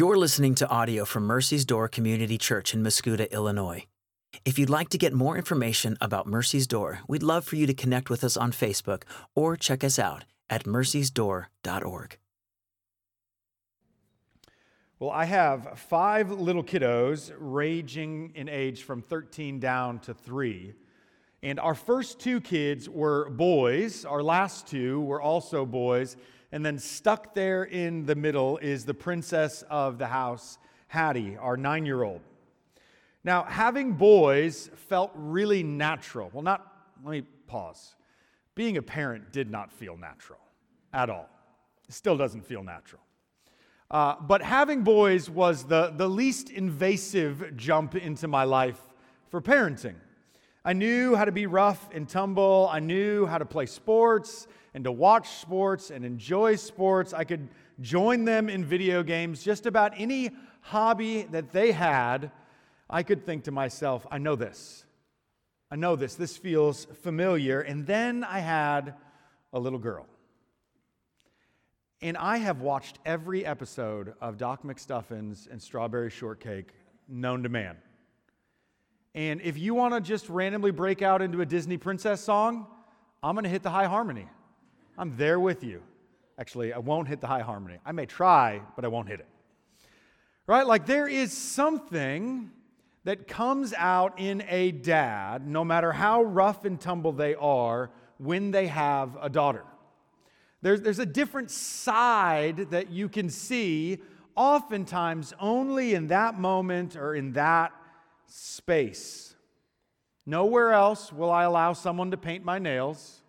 You're listening to audio from Mercy's Door Community Church in Mascoutah, Illinois. If you'd like to get more information about Mercy's Door, we'd love for you to connect with us on Facebook or check us out at mercysdoor.org. Well, I have five little kiddos ranging in age from 13 down to three. And our first two kids were boys, our last two were also boys. And then stuck there in the middle is the princess of the house, Hattie, our nine year old. Now, having boys felt really natural. Well, not, let me pause. Being a parent did not feel natural at all. It still doesn't feel natural. Uh, but having boys was the, the least invasive jump into my life for parenting. I knew how to be rough and tumble. I knew how to play sports and to watch sports and enjoy sports. I could join them in video games. Just about any hobby that they had, I could think to myself, I know this. I know this. This feels familiar. And then I had a little girl. And I have watched every episode of Doc McStuffins and Strawberry Shortcake known to man. And if you want to just randomly break out into a Disney princess song, I'm going to hit the high harmony. I'm there with you. Actually, I won't hit the high harmony. I may try, but I won't hit it. Right? Like there is something that comes out in a dad, no matter how rough and tumble they are, when they have a daughter. There's, there's a different side that you can see, oftentimes only in that moment or in that space. Nowhere else will I allow someone to paint my nails.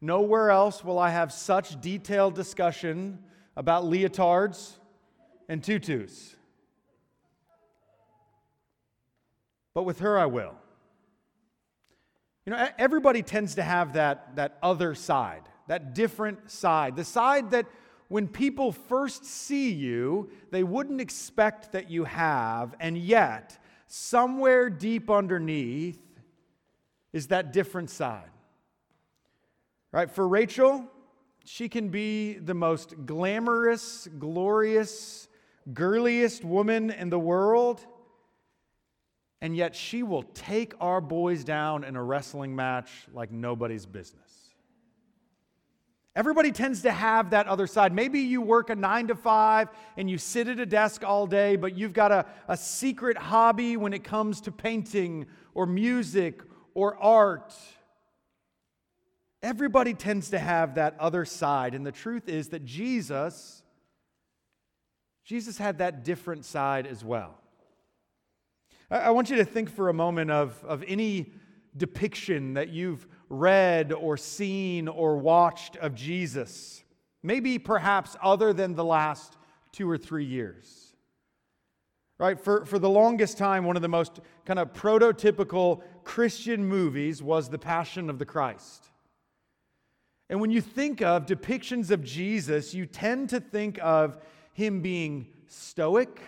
Nowhere else will I have such detailed discussion about leotards and tutus. But with her, I will. You know, everybody tends to have that, that other side, that different side, the side that when people first see you, they wouldn't expect that you have, and yet somewhere deep underneath is that different side. Right? For Rachel, she can be the most glamorous, glorious, girliest woman in the world, and yet she will take our boys down in a wrestling match like nobody's business. Everybody tends to have that other side. Maybe you work a nine to five and you sit at a desk all day, but you've got a, a secret hobby when it comes to painting or music or art. Everybody tends to have that other side. And the truth is that Jesus, Jesus had that different side as well. I, I want you to think for a moment of, of any depiction that you've read or seen or watched of Jesus, maybe perhaps other than the last two or three years. Right? For, for the longest time, one of the most kind of prototypical Christian movies was The Passion of the Christ. And when you think of depictions of Jesus, you tend to think of him being stoic,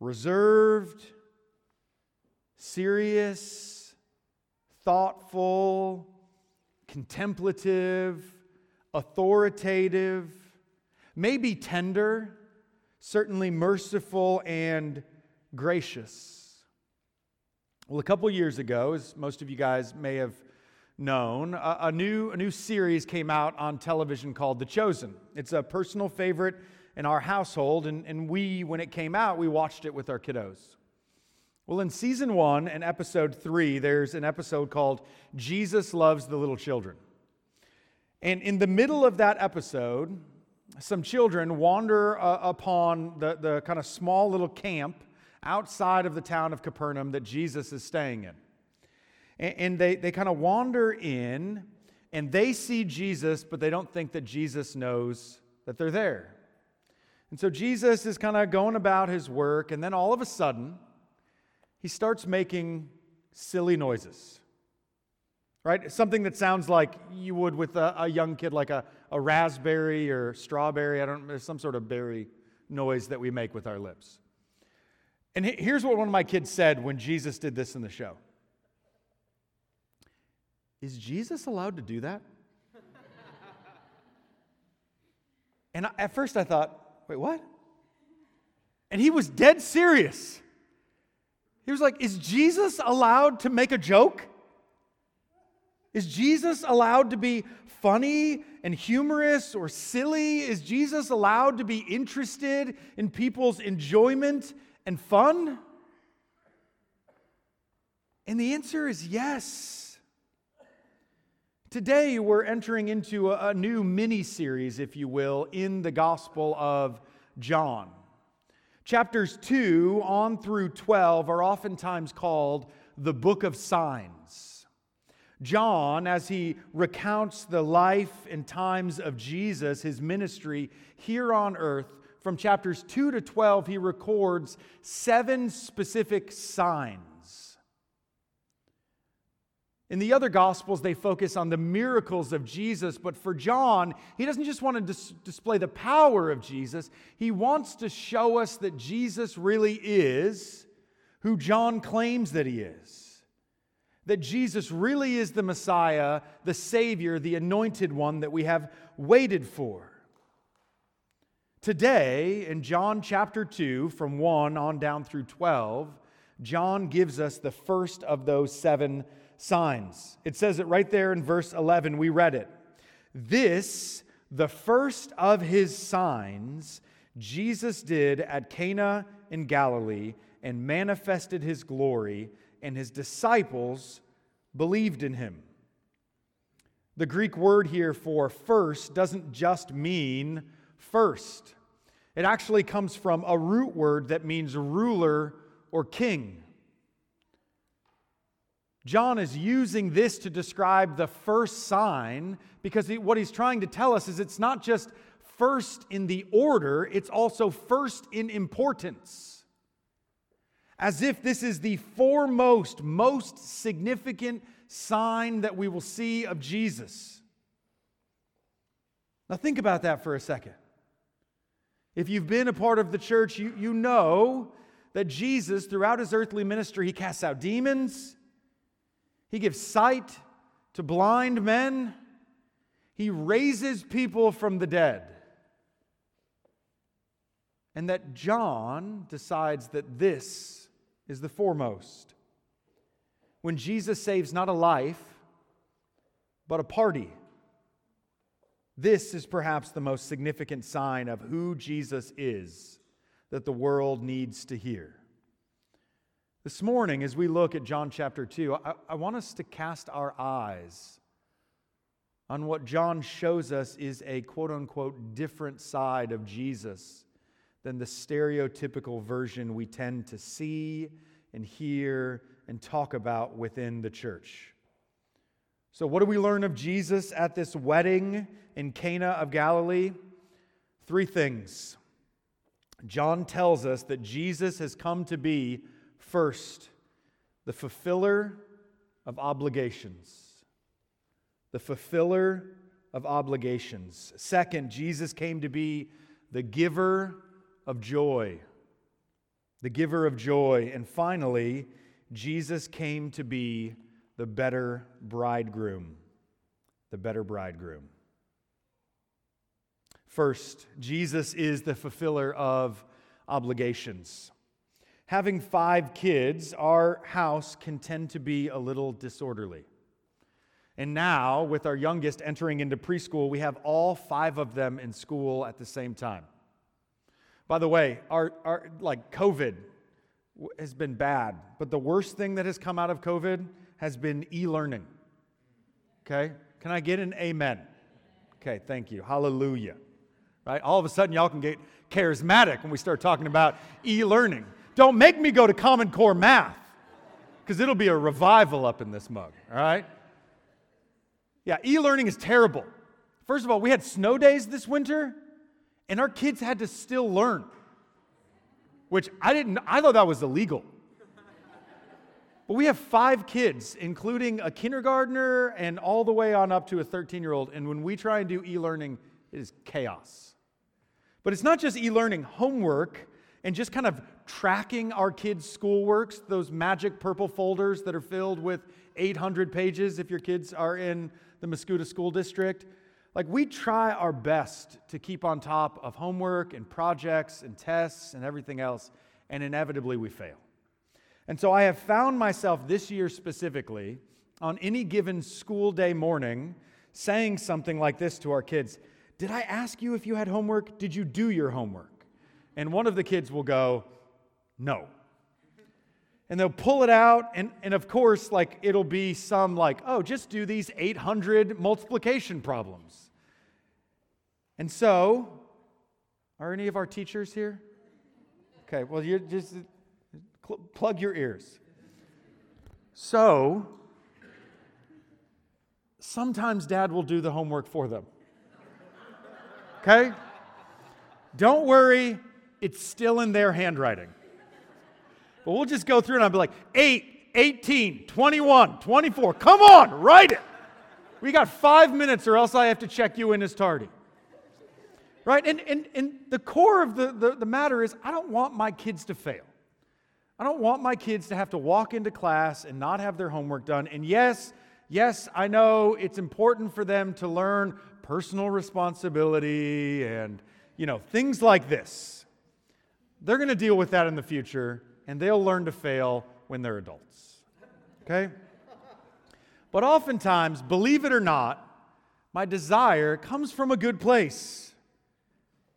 reserved, serious, thoughtful, contemplative, authoritative, maybe tender, certainly merciful and gracious. Well, a couple years ago, as most of you guys may have known, a, a, new, a new series came out on television called The Chosen. It's a personal favorite in our household, and, and we, when it came out, we watched it with our kiddos. Well, in season one and episode three, there's an episode called Jesus Loves the Little Children. And in the middle of that episode, some children wander uh, upon the, the kind of small little camp outside of the town of Capernaum that Jesus is staying in. And, and they, they kind of wander in and they see Jesus, but they don't think that Jesus knows that they're there. And so Jesus is kind of going about his work, and then all of a sudden, he starts making silly noises. Right? Something that sounds like you would with a, a young kid, like a, a raspberry or strawberry. I don't know, there's some sort of berry noise that we make with our lips. And here's what one of my kids said when Jesus did this in the show Is Jesus allowed to do that? and at first I thought, wait, what? And he was dead serious. He was like, Is Jesus allowed to make a joke? Is Jesus allowed to be funny and humorous or silly? Is Jesus allowed to be interested in people's enjoyment and fun? And the answer is yes. Today, we're entering into a, new mini series, if you will, in the Gospel of John. Chapters 2 on through 12 are oftentimes called the Book of Signs. John, as he recounts the life and times of Jesus, his ministry here on earth, from chapters 2 to 12, he records seven specific signs in the other Gospels, they focus on the miracles of Jesus, but for John, he doesn't just want to dis- display the power of Jesus, he wants to show us that Jesus really is who John claims that he is. That Jesus really is the Messiah, the Savior, the anointed one that we have waited for. Today, in John chapter 2, from 1 on down through 12, John gives us the first of those seven signs. It says it right there in verse 11. We read it. This, the first of his signs, Jesus did at Cana in Galilee and manifested his glory, and his disciples believed in him. The Greek word here for first doesn't just mean first. It actually comes from a root word that means ruler or king. John is using this to describe the first sign because he, what he's trying to tell us is it's not just first in the order, it's also first in importance. As if this is the foremost, most significant sign that we will see of Jesus. Now, think about that for a second. If you've been a part of the church, you, you know that Jesus, throughout his earthly ministry, he casts out demons. He gives sight to blind men. He raises people from the dead. And that John decides that this is the foremost. When Jesus saves not a life, but a party. This is perhaps the most significant sign of who Jesus is that the world needs to hear. This morning, as we look at John chapter 2, I, I, want us to cast our eyes on what John shows us is a quote unquote different side of Jesus than the stereotypical version we tend to see and hear and talk about within the church. So, what do we learn of Jesus at this wedding in Cana of Galilee? Three things. John tells us that Jesus has come to be First, the fulfiller of obligations. The fulfiller of obligations. Second, Jesus came to be the giver of joy. The giver of joy. And finally, Jesus came to be the better bridegroom. The better bridegroom. First, Jesus is the fulfiller of obligations having five kids, our house can tend to be a little disorderly. And now, with our youngest entering into preschool, we have all five of them in school at the same time. By the way, our, our like COVID has been bad, but the worst thing that has come out of COVID has been e-learning. Okay? Can I get an amen? Okay, thank you. Hallelujah. Right? All of a sudden y'all can get charismatic when we start talking about e-learning. Don't make me go to Common Core math because it'll be a revival up in this mug, all right? Yeah, e learning is terrible. First of all, we had snow days this winter, and our kids had to still learn, which I didn't, I thought that was illegal. But we have five kids, including a kindergartner and all the way on up to a 13 year old. And when we try and do e learning, it is chaos. But it's not just e learning, homework and just kind of tracking our kids' schoolworks, those magic purple folders that are filled with 800 pages if your kids are in the Mascoutah School District. like we try our best to keep on top of homework and projects and tests and everything else, and inevitably we fail. And so I have found myself this year specifically on any given school day morning saying something like this to our kids Did I ask you if you had homework? Did you do your homework? And one of the kids will go, No. And they'll pull it out, and, and of course, like it'll be some like, oh, just do these 800 multiplication problems. And so, are any of our teachers here? Okay, well, you just cl- plug your ears. So, sometimes dad will do the homework for them. Okay? Don't worry, it's still in their handwriting. But we'll just go through and I'll be like, 8, 18, 21, 24. Come on, write it. We got five minutes or else I have to check you in as tardy. Right? And, and, and the core of the, the, the matter is I don't want my kids to fail. I don't want my kids to have to walk into class and not have their homework done. And yes, yes, I know it's important for them to learn personal responsibility and, you know, things like this. They're going to deal with that in the future, and they'll learn to fail when they're adults. Okay? But oftentimes, believe it or not, my desire comes from a good place.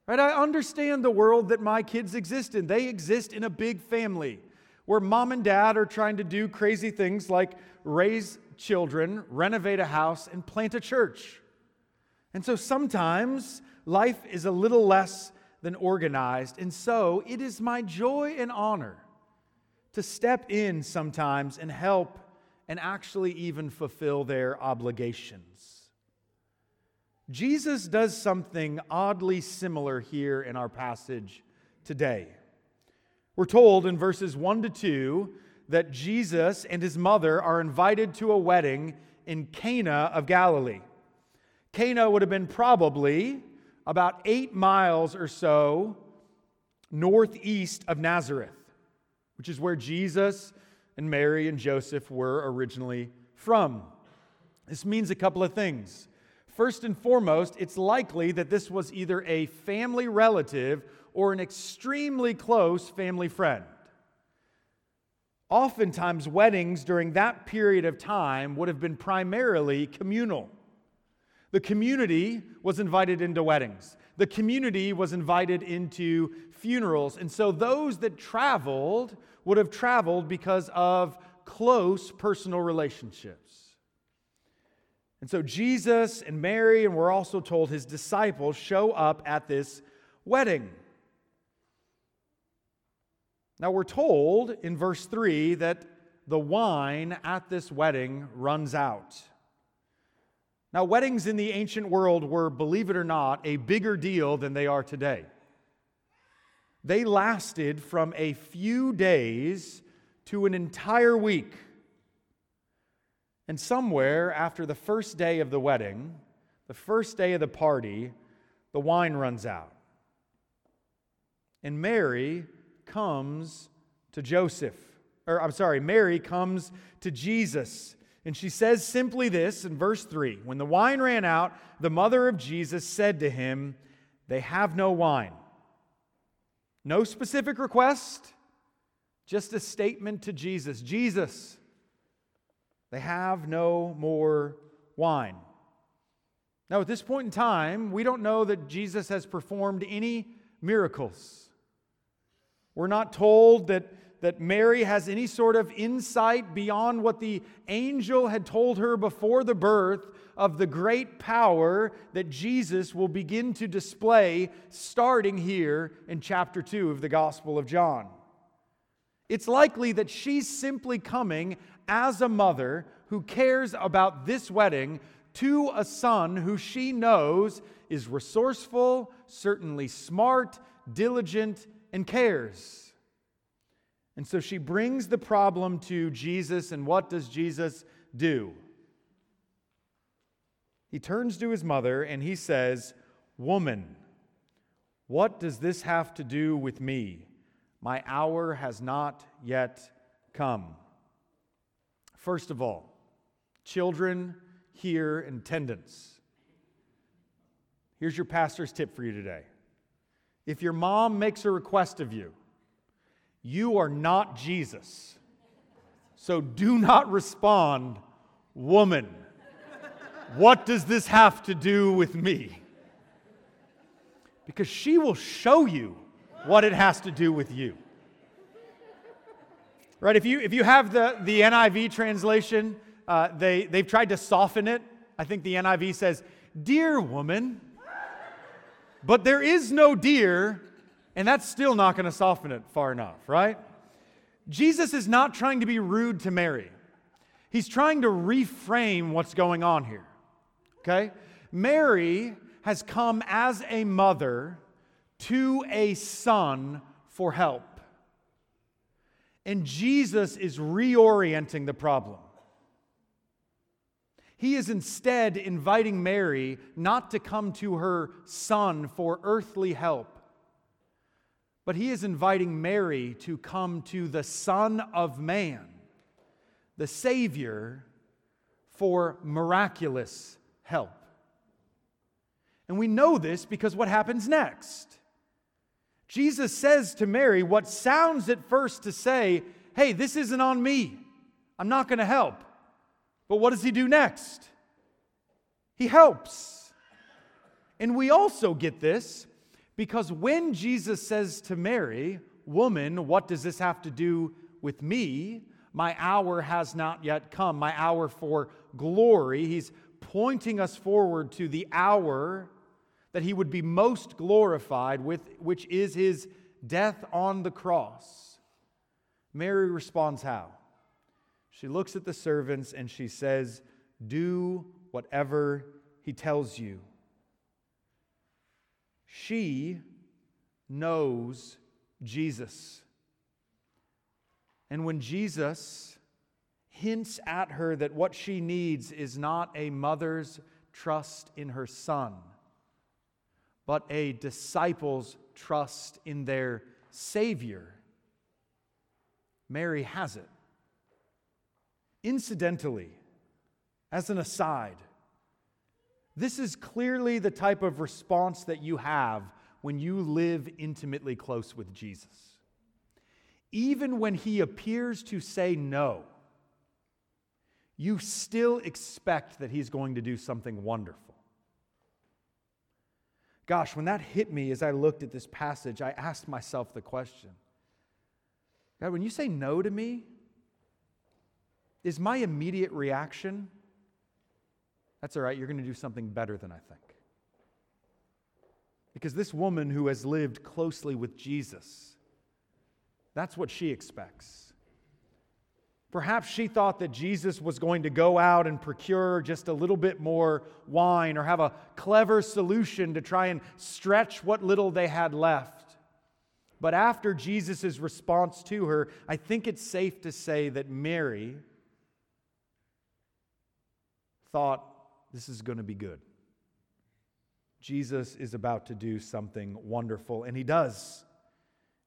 Right? I understand the world that my kids exist in. They exist in a big family where mom and dad are trying to do crazy things like raise children, renovate a house, and plant a church. And so sometimes life is a little less than organized. And so it is my joy and honor to step in sometimes and help and actually even fulfill their obligations. Jesus does something oddly similar here in our passage today. We're told in verses 1 to 2 that Jesus and his mother are invited to a wedding in Cana of Galilee. Cana would have been probably about eight miles or so northeast of Nazareth, which is where Jesus and Mary and Joseph were originally from. This means a couple of things. First and foremost, it's likely that this was either a family relative or an extremely close family friend. Oftentimes, weddings during that period of time would have been primarily communal. The community was invited into weddings, the community was invited into funerals. And so, those that traveled would have traveled because of close personal relationships. And so, Jesus and Mary, and we're also told his disciples, show up at this wedding. Now, we're told in verse 3 that the wine at this wedding runs out. Now, weddings in the ancient world were, believe it or not, a bigger deal than they are today. They lasted from a few days to an entire week. And somewhere after the first day of the wedding, the first day of the party, the wine runs out. And Mary comes to Joseph, or I'm sorry, Mary comes to Jesus. And she says simply this in verse 3 When the wine ran out, the mother of Jesus said to him, They have no wine. No specific request, just a statement to Jesus Jesus, they have no more wine. Now, at this point in time, we don't know that Jesus has performed any miracles. We're not told that, that Mary has any sort of insight beyond what the angel had told her before the birth of the great power that Jesus will begin to display starting here in chapter 2 of the Gospel of John. It's likely that she's simply coming as a mother who cares about this wedding to a son who she knows is resourceful, certainly smart, diligent, and cares. And so she brings the problem to Jesus, and what does Jesus do? He turns to his mother and he says, Woman, what does this have to do with me? My hour has not yet come. First of all, children here in attendance. Here's your pastor's tip for you today. If your mom makes a request of you, you are not Jesus. So do not respond, woman. What does this have to do with me? Because she will show you what it has to do with you. Right? If you, if you have the, the NIV translation, uh, they, they've tried to soften it. I think the NIV says, Dear woman, but there is no dear, and that's still not going to soften it far enough, right? Jesus is not trying to be rude to Mary. He's trying to reframe what's going on here. Okay? Mary has come as a mother to a son for help. And Jesus is reorienting the problem. He is instead inviting Mary not to come to her son for earthly help, but he is inviting Mary to come to the Son of Man, the Savior, for miraculous help. And we know this because what happens next? Jesus says to Mary what sounds at first to say, Hey, this isn't on me. I'm not going to help. But what does he do next? He helps. And we also get this because when Jesus says to Mary, Woman, what does this have to do with me? My hour has not yet come, my hour for glory. He's pointing us forward to the hour that he would be most glorified with, which is his death on the cross. Mary responds how? She looks at the servants and she says, Do whatever he tells you. She knows Jesus. And when Jesus hints at her that what she needs is not a mother's trust in her son, but a disciple's trust in their Savior, Mary has it. Incidentally, as an aside, this is clearly the type of response that you have when you live intimately close with Jesus. Even when he appears to say no, you still expect that he's going to do something wonderful. Gosh, when that hit me as I looked at this passage, I asked myself the question God, when you say no to me, is my immediate reaction, that's all right, you're going to do something better than I think? Because this woman who has lived closely with Jesus, that's what she expects. Perhaps she thought that Jesus was going to go out and procure just a little bit more wine or have a clever solution to try and stretch what little they had left. But after Jesus' response to her, I think it's safe to say that Mary, thought, this is going to be good. Jesus is about to do something wonderful, and he does.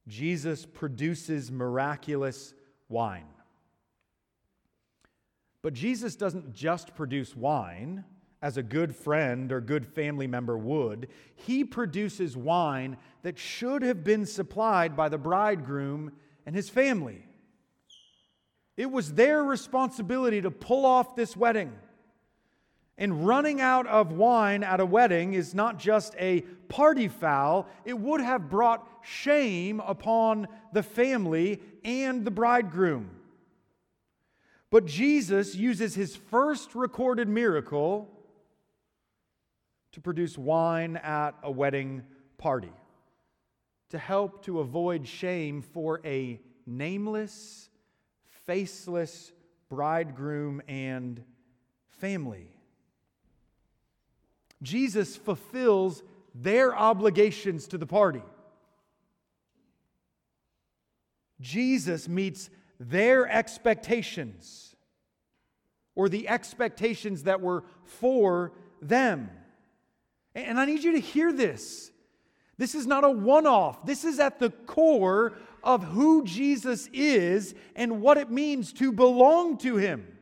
Jesus produces miraculous wine. But Jesus doesn't just produce wine as a good friend or good family member would. He produces wine that should have been supplied by the bridegroom and his family. It was their responsibility to pull off this wedding. And running out of wine at a wedding is not just a party foul, it would have brought shame upon the family and the bridegroom. But Jesus uses his first recorded miracle to produce wine at a wedding party to help to avoid shame for a nameless, faceless bridegroom and family. Jesus fulfills their obligations to the party. Jesus meets their expectations or the expectations that were for them. And I need you to hear this. This is not a one off. This is at the core of who Jesus is and what it means to belong to Him.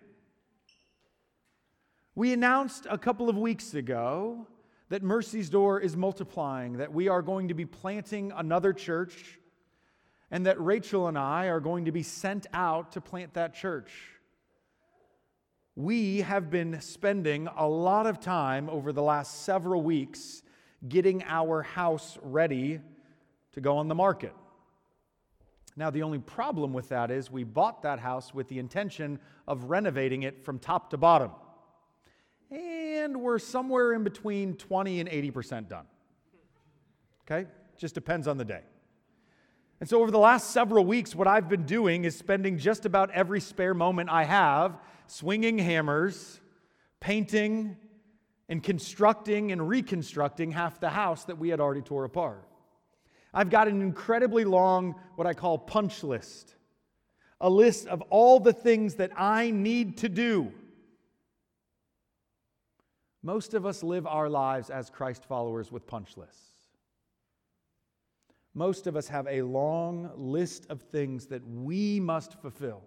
We announced a couple of weeks ago that Mercy's Door is multiplying, that we are going to be planting another church, and that Rachel and I are going to be sent out to plant that church. We have been spending a lot of time over the last several weeks getting our house ready to go on the market. Now, the only problem with that is we bought that house with the intention of renovating it from top to bottom. And we're somewhere in between 20 and 80% done. Okay? Just depends on the day. And so, over the last several weeks, what I've been doing is spending just about every spare moment I have swinging hammers, painting, and constructing and reconstructing half the house that we had already tore apart. I've got an incredibly long, what I call punch list, a list of all the things that I need to do. Most of us live our lives as Christ followers with punch lists. Most of us have a long list of things that we must fulfill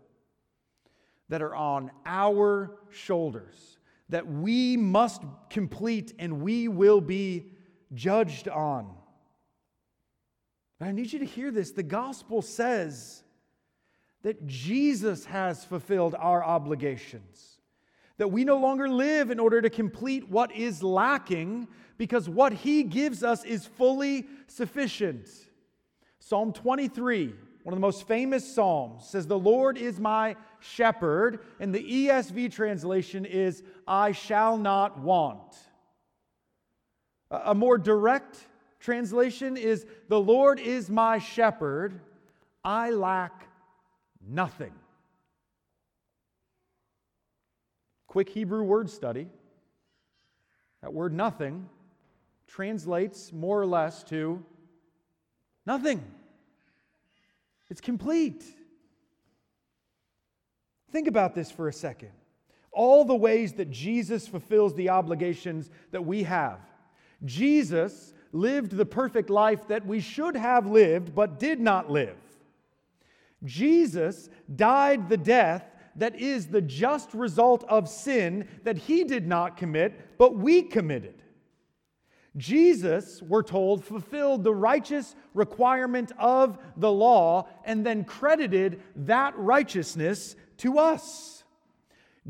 that are on our shoulders, that we must complete and we will be judged on. But I need you to hear this. The gospel says that Jesus has fulfilled our obligations, that we no longer live in order to complete what is lacking because what he gives us is fully sufficient. Psalm 23, one of the most famous Psalms, says, The Lord is my shepherd, and the ESV translation is, I shall not want. A more direct translation is The Lord is my shepherd, I lack nothing. Quick Hebrew word study. That word nothing translates more or less to nothing. It's complete. Think about this for a second. All the ways that Jesus fulfills the obligations that we have. Jesus lived the perfect life that we should have lived but did not live. Jesus died the death that is the just result of sin that he did not commit, but we committed. Jesus, we're told, fulfilled the righteous requirement of the law and then credited that righteousness to us.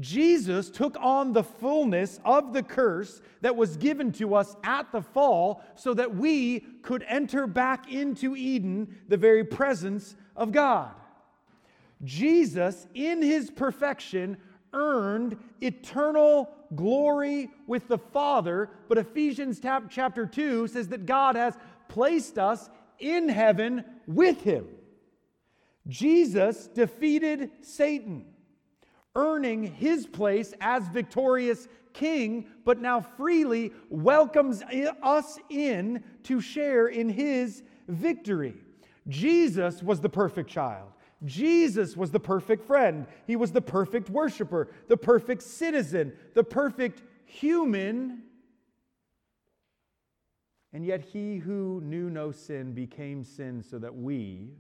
Jesus took on the fullness of the curse that was given to us at the fall so that we could enter back into Eden, the very presence of God. Jesus, in his perfection, earned eternal glory with the Father, but Ephesians chapter 2 says that God has placed us in heaven with him. Jesus defeated Satan earning his place as victorious king, but now freely welcomes us in to share in his victory. Jesus was the perfect child. Jesus was the perfect friend. He was the perfect worshiper, the perfect citizen, the perfect human. And yet, he who knew no sin became sin so that we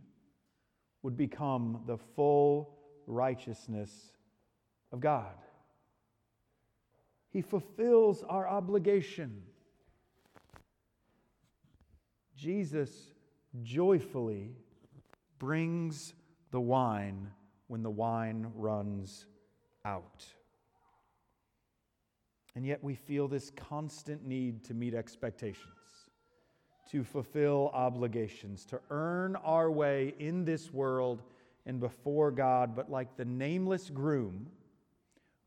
would become the full righteousness of God. He fulfills our obligation. Jesus joyfully brings the wine when the wine runs out. And yet we feel this constant need to meet expectations, to fulfill obligations, to earn our way in this world and before God. But like the nameless groom,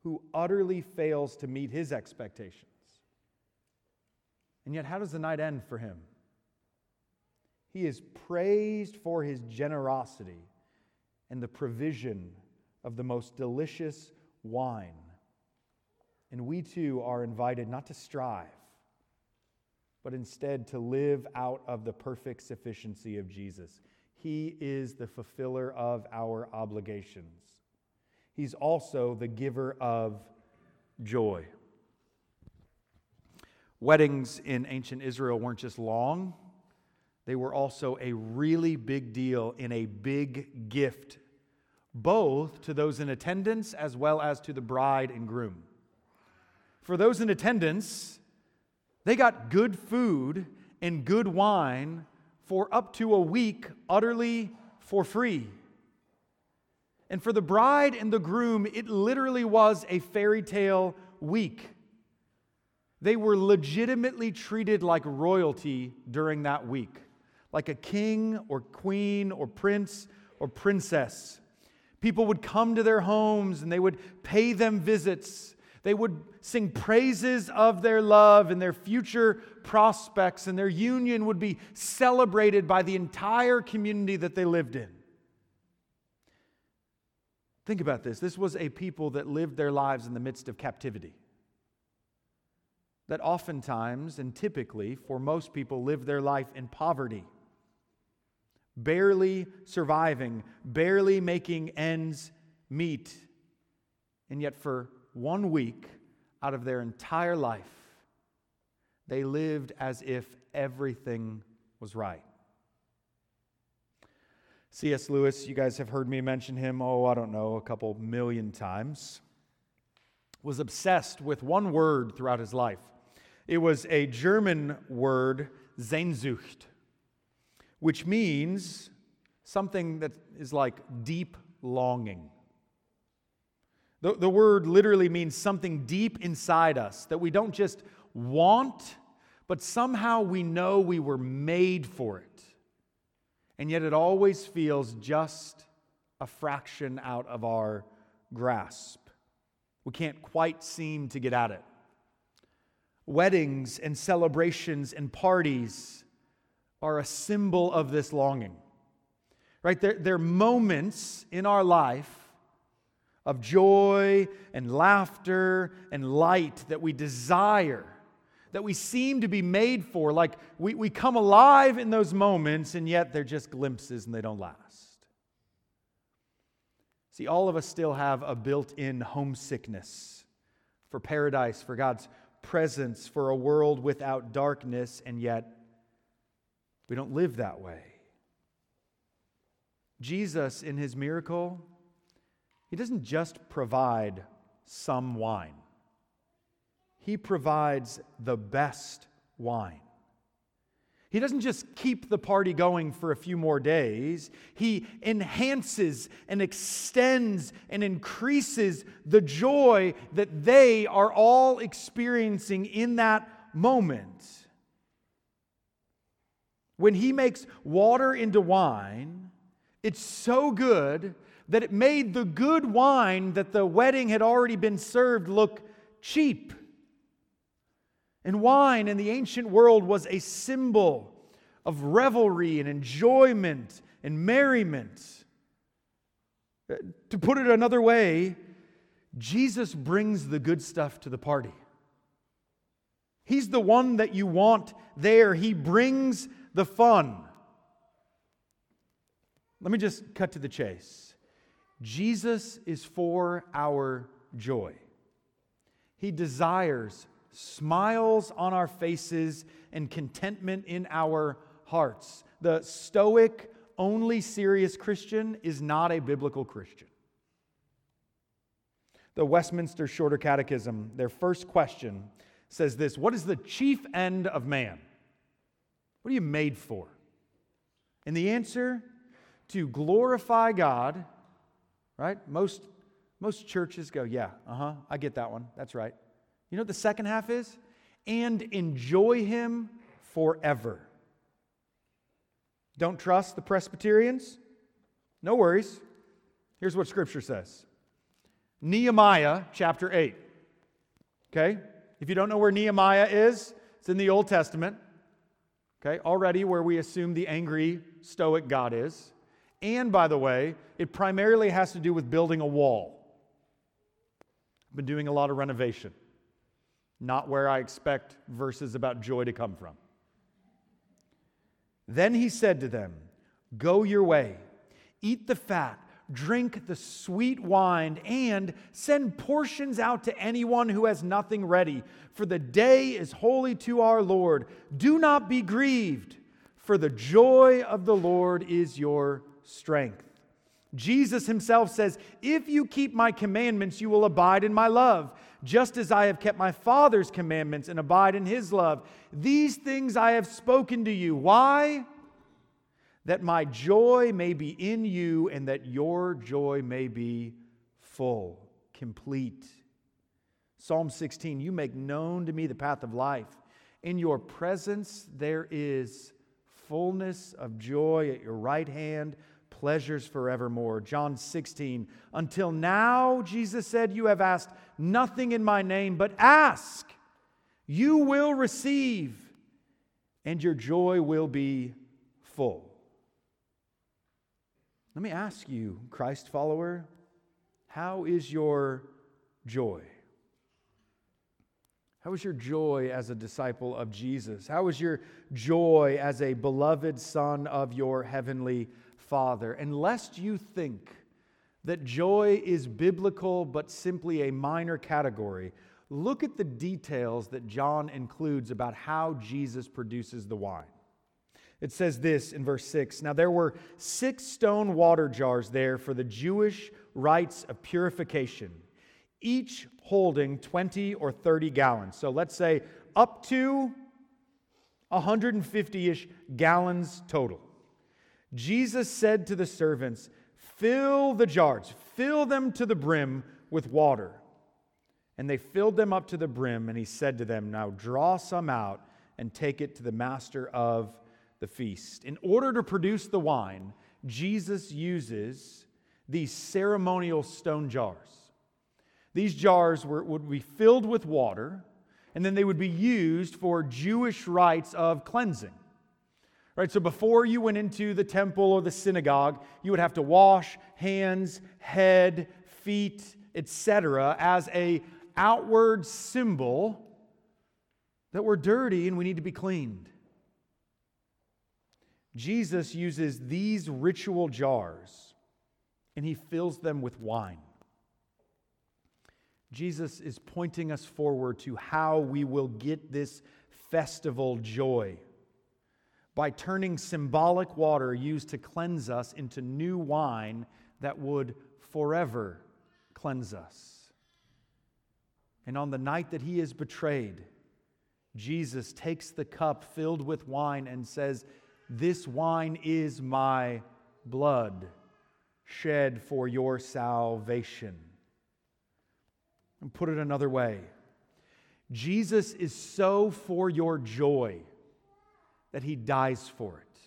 who utterly fails to meet his expectations. And yet, how does the night end for him? He is praised for his generosity and the provision of the most delicious wine. And we too are invited not to strive, but instead to live out of the perfect sufficiency of Jesus. He is the fulfiller of our obligations. He's also the giver of joy. Weddings in ancient Israel weren't just long, they were also a really big deal in a big gift, both to those in attendance as well as to the bride and groom. For those in attendance, They got good food and good wine for up to a week utterly for free. And for the bride and the groom, it literally was a fairy tale week. They were legitimately treated like royalty during that week, like a king or queen or prince or princess. People would come to their homes and they would pay them visits. They would sing praises of their love and their future prospects, and their union would be celebrated by the entire community that they lived in. Think about this this was a people that lived their lives in the midst of captivity. That oftentimes and typically, for most people, live their life in poverty, barely surviving, barely making ends meet. And yet, for one week out of their entire life, they lived as if everything was right. C.S. Lewis, you guys have heard me mention him, oh, I don't know, a couple million times, was obsessed with one word throughout his life. It was a German word, Sehnsucht, which means something that is like deep longing. The, the word literally means something deep inside us that we don't just want, but somehow we know we were made for it. And yet it always feels just a fraction out of our grasp. We can't quite seem to get at it. Weddings and celebrations and parties are a symbol of this longing. Right? They're, they're moments in our life of joy and laughter and light that we desire, that we seem to be made for. Like we, we come alive in those moments, and yet they're just glimpses and they don't last. See, all of us still have a built in homesickness for paradise, for God's presence, for a world without darkness, and yet we don't live that way. Jesus, in his miracle, he doesn't just provide some wine, He provides the best wine. He doesn't just keep the party going for a few more days. He enhances and extends and increases the joy that they are all experiencing in that moment. When he makes water into wine, it's so good that it made the good wine that the wedding had already been served look cheap. And wine in the ancient world was a symbol of revelry and enjoyment and merriment. Uh, to put it another way, Jesus brings the good stuff to the party. He's the one that you want there. He brings the fun. Let me just cut to the chase. Jesus is for our joy. He desires smiles on our faces and contentment in our hearts. The stoic, only serious Christian is not a biblical Christian. The Westminster Shorter Catechism, their first question says this What is the chief end of man? What are you made for? And the answer to glorify God right? Most, most churches go, yeah, uh huh, I get that one. That's right. You know what the second half is? And enjoy Him forever. Don't trust the Presbyterians? No worries. Here's what Scripture says Nehemiah chapter 8. Okay? If you don't know where Nehemiah is, it's in the Old Testament. Okay? Already where we assume the angry, stoic God is. And by the way, it primarily has to do with building a wall. I've been doing a lot of renovation, not where I expect verses about joy to come from. Then he said to them, Go your way, eat the fat, drink the sweet wine, and send portions out to anyone who has nothing ready, for the day is holy to our Lord. Do not be grieved, for the joy of the Lord is your strength. Jesus himself says, If you keep my commandments, you will abide in my love, just as I have kept my Father's commandments and abide in his love. These things I have spoken to you. Why? That my joy may be in you and that your joy may be full, complete. Psalm 16, you make known to me the path of life. In your presence there is fullness of joy at your right hand pleasures forevermore. John 16, until now, Jesus said, You have asked nothing in my name, but ask. You will receive, and your joy will be full. Let me ask you, Christ follower, how is your joy? How is your joy as a disciple of Jesus? How is your joy as a beloved son of your heavenly Father, and lest you think that joy is biblical but simply a minor category, look at the details that John includes about how Jesus produces the wine. It says this in verse 6 Now there were six stone water jars there for the Jewish rites of purification, each holding 20 or 30 gallons. So let's say up to 150 ish gallons total. Jesus said to the servants, Fill the jars, fill them to the brim with water. And they filled them up to the brim, and he said to them, Now draw some out and take it to the master of the feast. In order to produce the wine, Jesus uses these ceremonial stone jars. These jars were, would be filled with water, and then they would be used for Jewish rites of cleansing. Right, so before you went into the temple or the synagogue, you would have to wash hands, head, feet, etc., as a outward symbol that we're dirty and we need to be cleaned. Jesus uses these ritual jars and he fills them with wine. Jesus is pointing us forward to how we will get this festival joy by turning symbolic water used to cleanse us into new wine that would forever cleanse us. And on the night that he is betrayed, Jesus takes the cup filled with wine and says, This wine is my blood shed for your salvation. And put it another way Jesus is so for your joy that he dies for it.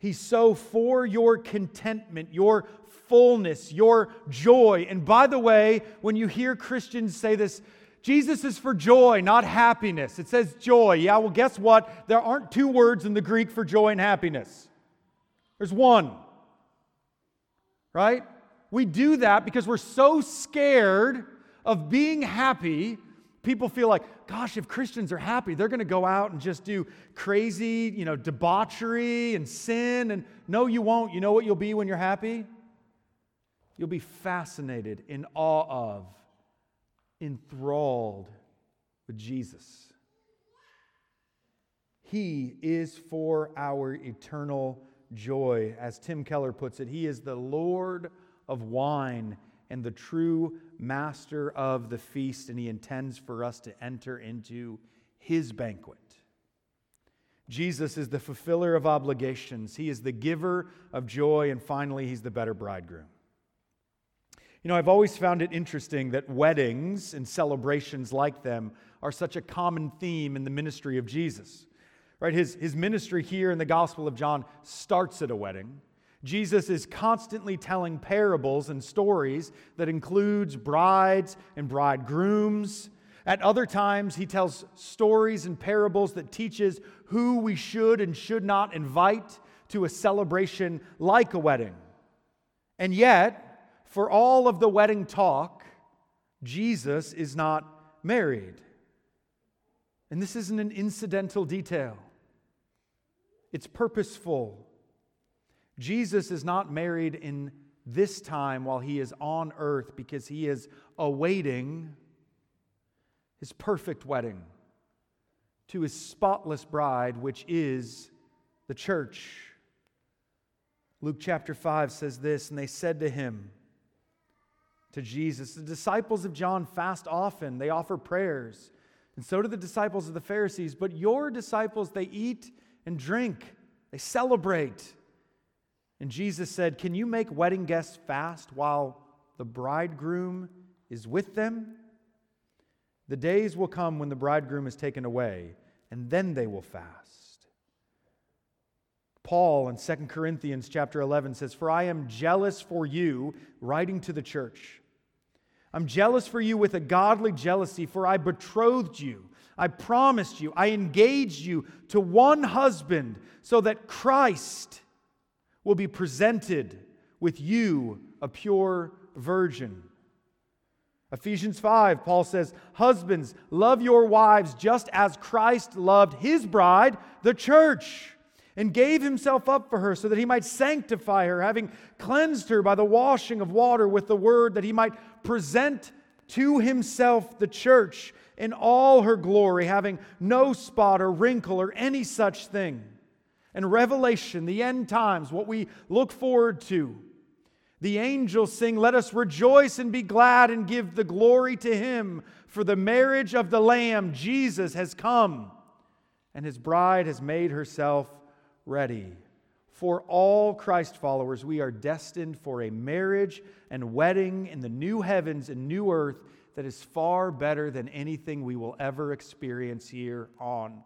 He's so for your contentment, your fullness, your joy. And by the way, when you hear Christians say this, Jesus is for joy, not happiness. It says joy. Yeah, well, guess what? There aren't two words in the Greek for joy and happiness, there's one. Right? We do that because we're so scared of being happy people feel like, gosh, if Christians are happy, they're going to go out and just do crazy, you know, debauchery and sin. And no, you won't. You know what you'll be when you're happy? You'll be fascinated, in awe of, enthralled with Jesus. He is for our eternal joy. As Tim Keller puts it, He is the Lord of wine and the true master of the feast, and he intends for us to enter into his banquet. Jesus is the fulfiller of obligations, he is the giver of joy, and finally, he's the better bridegroom. You know, I've always found it interesting that weddings and celebrations like them are such a common theme in the ministry of Jesus. Right? His, his ministry here in the Gospel of John starts at a wedding. Jesus is constantly telling parables and stories that includes brides and bridegrooms. At other times, he tells stories and parables that teaches who we should and should not invite to a celebration like a wedding. And yet, for all of the wedding talk, Jesus is not married. And this isn't an incidental detail, it's purposeful. Jesus is not married in this time while he is on earth because he is awaiting his perfect wedding to his spotless bride, which is the church. Luke chapter 5 says this, and they said to him, to Jesus, the disciples of John fast often, they offer prayers, and so do the disciples of the Pharisees, but your disciples, they eat and drink, they celebrate. And Jesus said, Can you make wedding guests fast while the bridegroom is with them? The days will come when the bridegroom is taken away, and then they will fast. Paul in 2 Corinthians chapter 11 says, For I am jealous for you, writing to the church. I'm jealous for you with a godly jealousy, for I betrothed you. I promised you. I engaged you to one husband so that Christ will be presented with you, a pure virgin. Ephesians 5, Paul says, Husbands, love your wives just as Christ loved his bride, the church, and gave himself up for her so that he might sanctify her, having cleansed her by the washing of water with the word, that he might present to himself the church in all her glory, having no spot or wrinkle or any such thing. And Revelation, the end times, what we look forward to. The angels sing, Let us rejoice and be glad and give the glory to him, for the marriage of the Lamb, Jesus, has come, and his bride has made herself ready. For all Christ followers, we are destined for a marriage and wedding in the new heavens and new earth that is far better than anything we will ever experience here on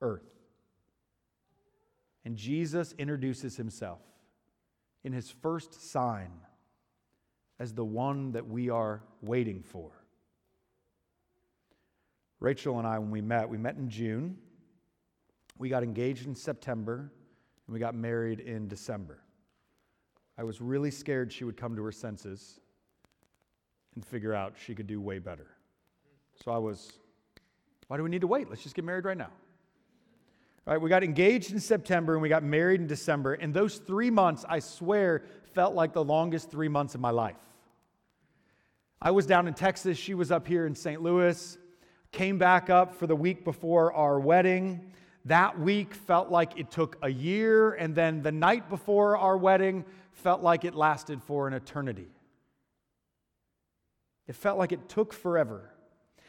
earth. And Jesus introduces himself in his first sign as the one that we are waiting for. Rachel and I, when we met, we met in June. We got engaged in September, and we got married in December. I was really scared she would come to her senses and figure out she could do way better. So I was, why do we need to wait? Let's just get married right now. All right, we got engaged in September and we got married in December. And those three months, I swear, felt like the longest three months of my life. I was down in Texas, she was up here in St. Louis, came back up for the week before our wedding. That week felt like it took a year, and then the night before our wedding felt like it lasted for an eternity. It felt like it took forever.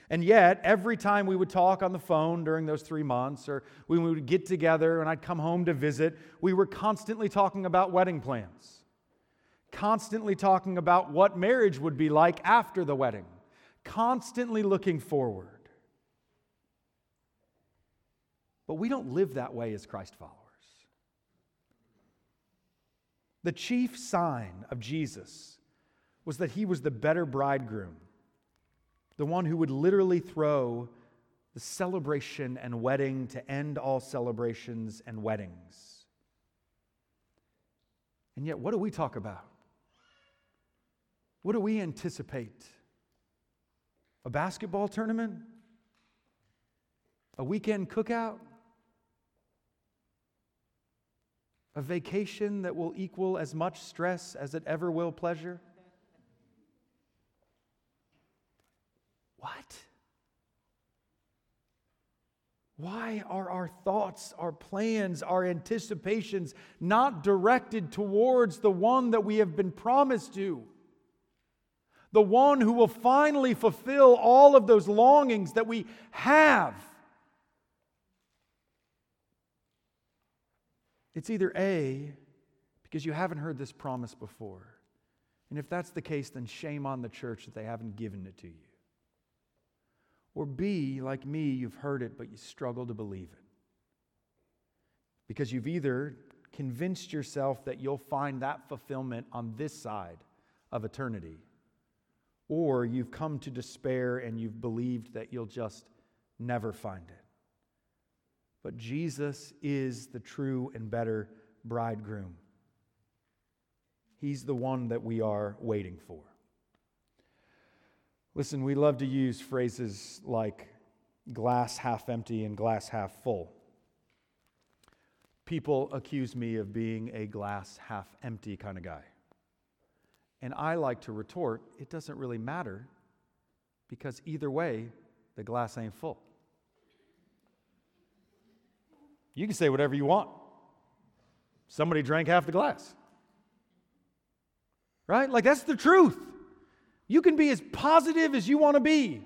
And yet, every time we would talk on the phone during those three months, or when we would get together and I'd come home to visit, we were constantly talking about wedding plans, constantly talking about what marriage would be like after the wedding, constantly looking forward. But we don't live that way as Christ followers. The chief sign of Jesus was that he was the better bridegroom the one who would literally throw the celebration and wedding to end all celebrations and weddings. And yet, what do we talk about? What do we anticipate? A basketball tournament? A weekend cookout? A vacation that will equal as much stress as it ever will pleasure? What? Why are our thoughts, our plans, our anticipations not directed towards the one that we have been promised to? The one who will finally fulfill all of those longings that we have. It's either A, because you haven't heard this promise before. And if that's the case, then shame on the church that they haven't given it to you. Or B, like me, you've heard it, but you struggle to believe it. Because you've either convinced yourself that you'll find that fulfillment on this side of eternity, or you've come to despair and you've believed that you'll just never find it. But Jesus is the true and better bridegroom. He's the one that we are waiting for. Listen, we love to use phrases like glass half empty and glass half full. People accuse me of being a glass half empty kind of guy. And I like to retort, it doesn't really matter because either way, the glass ain't full. You can say whatever you want. Somebody drank half the glass. Right? Like, that's the truth. You can be as positive as you want to be.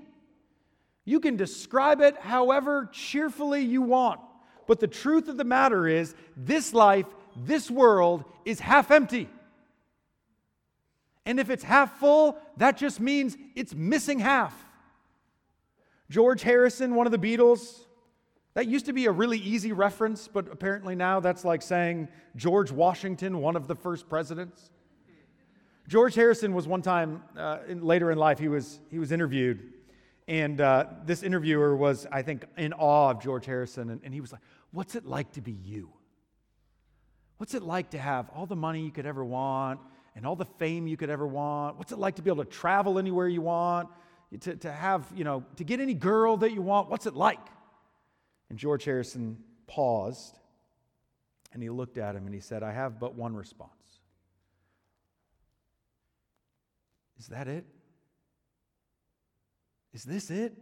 You can describe it however cheerfully you want. But the truth of the matter is, this life, this world is half empty. And if it's half full, that just means it's missing half. George Harrison, one of the Beatles, that used to be a really easy reference, but apparently now that's like saying George Washington, one of the first presidents. George Harrison was one time uh, in, later in life, he was, he was interviewed. And uh, this interviewer was, I think, in awe of George Harrison. And, and he was like, What's it like to be you? What's it like to have all the money you could ever want and all the fame you could ever want? What's it like to be able to travel anywhere you want? To, to have, you know, to get any girl that you want? What's it like? And George Harrison paused and he looked at him and he said, I have but one response. Is that it? Is this it?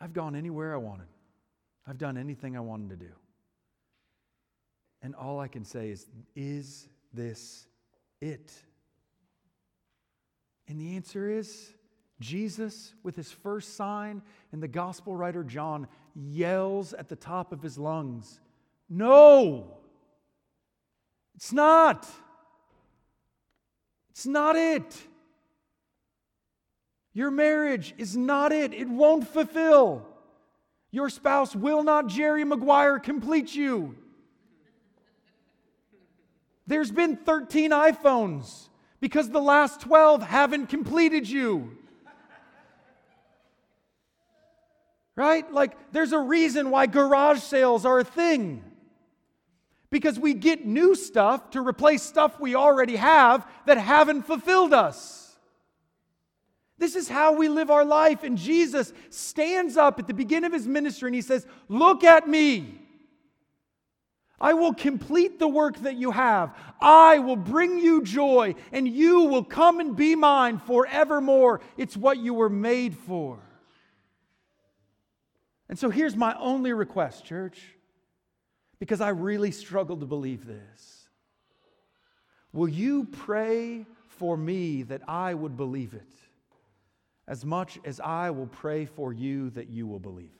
I've gone anywhere I wanted. I've done anything I wanted to do. And all I can say is, is this it? And the answer is Jesus, with his first sign, and the gospel writer John yells at the top of his lungs, No, it's not. It's not it. Your marriage is not it. It won't fulfill. Your spouse will not Jerry Maguire complete you. There's been 13 iPhones because the last 12 haven't completed you. Right? Like, there's a reason why garage sales are a thing. Because we get new stuff to replace stuff we already have that haven't fulfilled us. This is how we live our life. And Jesus stands up at the beginning of his ministry and he says, Look at me. I will complete the work that you have. I will bring you joy, and you will come and be mine forevermore. It's what you were made for. And so here's my only request, church, because I really struggle to believe this. Will you pray for me that I would believe it as much as I will pray for you that you will believe it?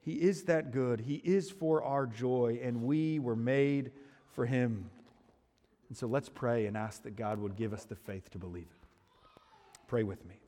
He is that good. He is for our joy, and we were made for Him. And so let's pray and ask that God would give us the faith to believe it. Pray with me.